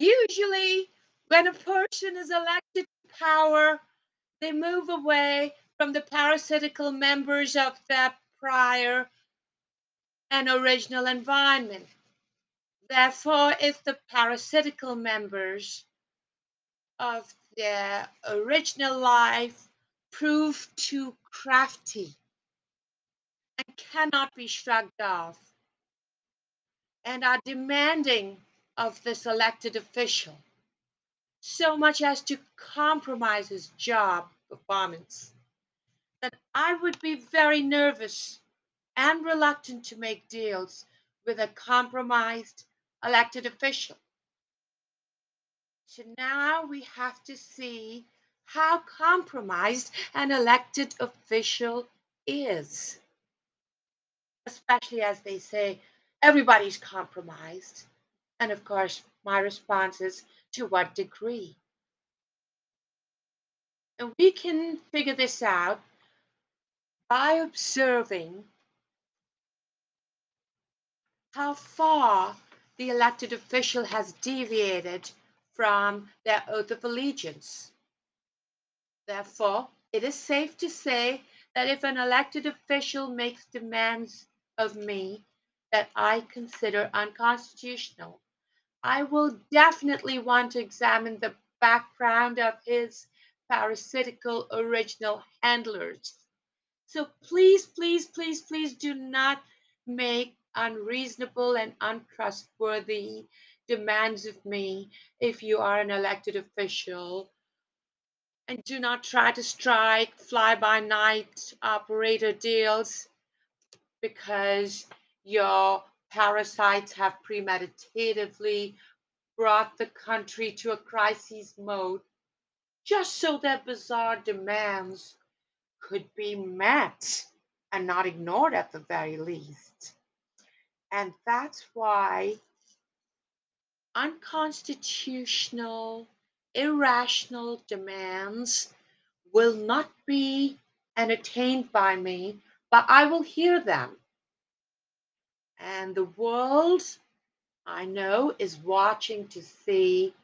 Usually, when a person is elected to power, they move away from the parasitical members of their prior and original environment. Therefore, if the parasitical members of their original life prove too crafty and cannot be shrugged off and are demanding of this elected official so much as to compromise his job performance that I would be very nervous and reluctant to make deals with a compromised elected official. So now we have to see how compromised an elected official is. Especially as they say, everybody's compromised. And of course, my response is to what degree? And we can figure this out by observing how far the elected official has deviated from their oath of allegiance. Therefore, it is safe to say that if an elected official makes demands of me that I consider unconstitutional, I will definitely want to examine the background of his parasitical original handlers. So please, please, please, please do not make unreasonable and untrustworthy demands of me if you are an elected official. And do not try to strike fly by night operator deals because your parasites have premeditatively brought the country to a crisis mode just so their bizarre demands could be met and not ignored at the very least. And that's why unconstitutional, irrational demands will not be entertained by me, but I will hear them. And the world, I know, is watching to see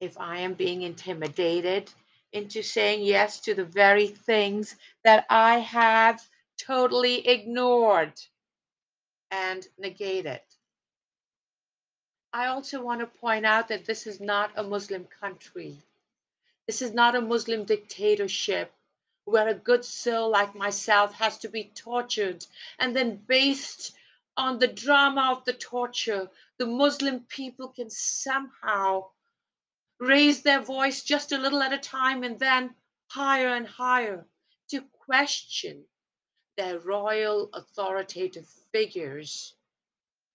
if I am being intimidated into saying yes to the very things that I have totally ignored and negated. I also want to point out that this is not a Muslim country. This is not a Muslim dictatorship where a good soul like myself has to be tortured and then based on the drama of the torture, the Muslim people can somehow raise their voice just a little at a time and then higher and higher to question their royal authoritative figures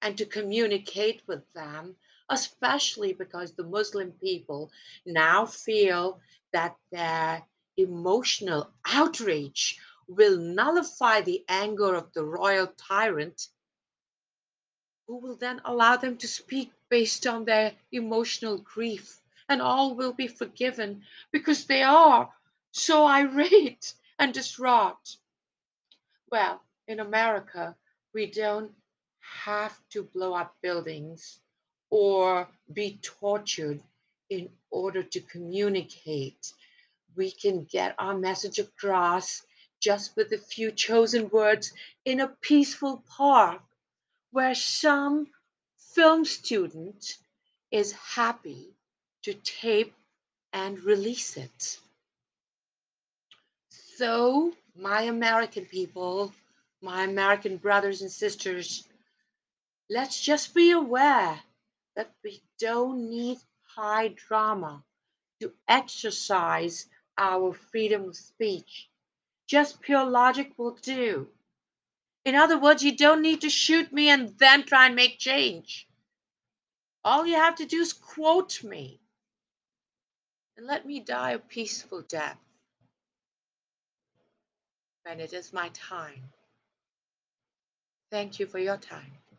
and to communicate with them, especially because the Muslim people now feel that their emotional outrage will nullify the anger of the royal tyrant, who will then allow them to speak based on their emotional grief, and all will be forgiven because they are so irate and distraught. Well, in America, we don't have to blow up buildings or be tortured in order to communicate. We can get our message across just with a few chosen words in a peaceful park where some film student is happy to tape and release it. So, my American people, my American brothers and sisters, let's just be aware that we don't need high drama to exercise our freedom of speech. Just pure logic will do. In other words, you don't need to shoot me and then try and make change. All you have to do is quote me and let me die a peaceful death when it is my time. Thank you for your time.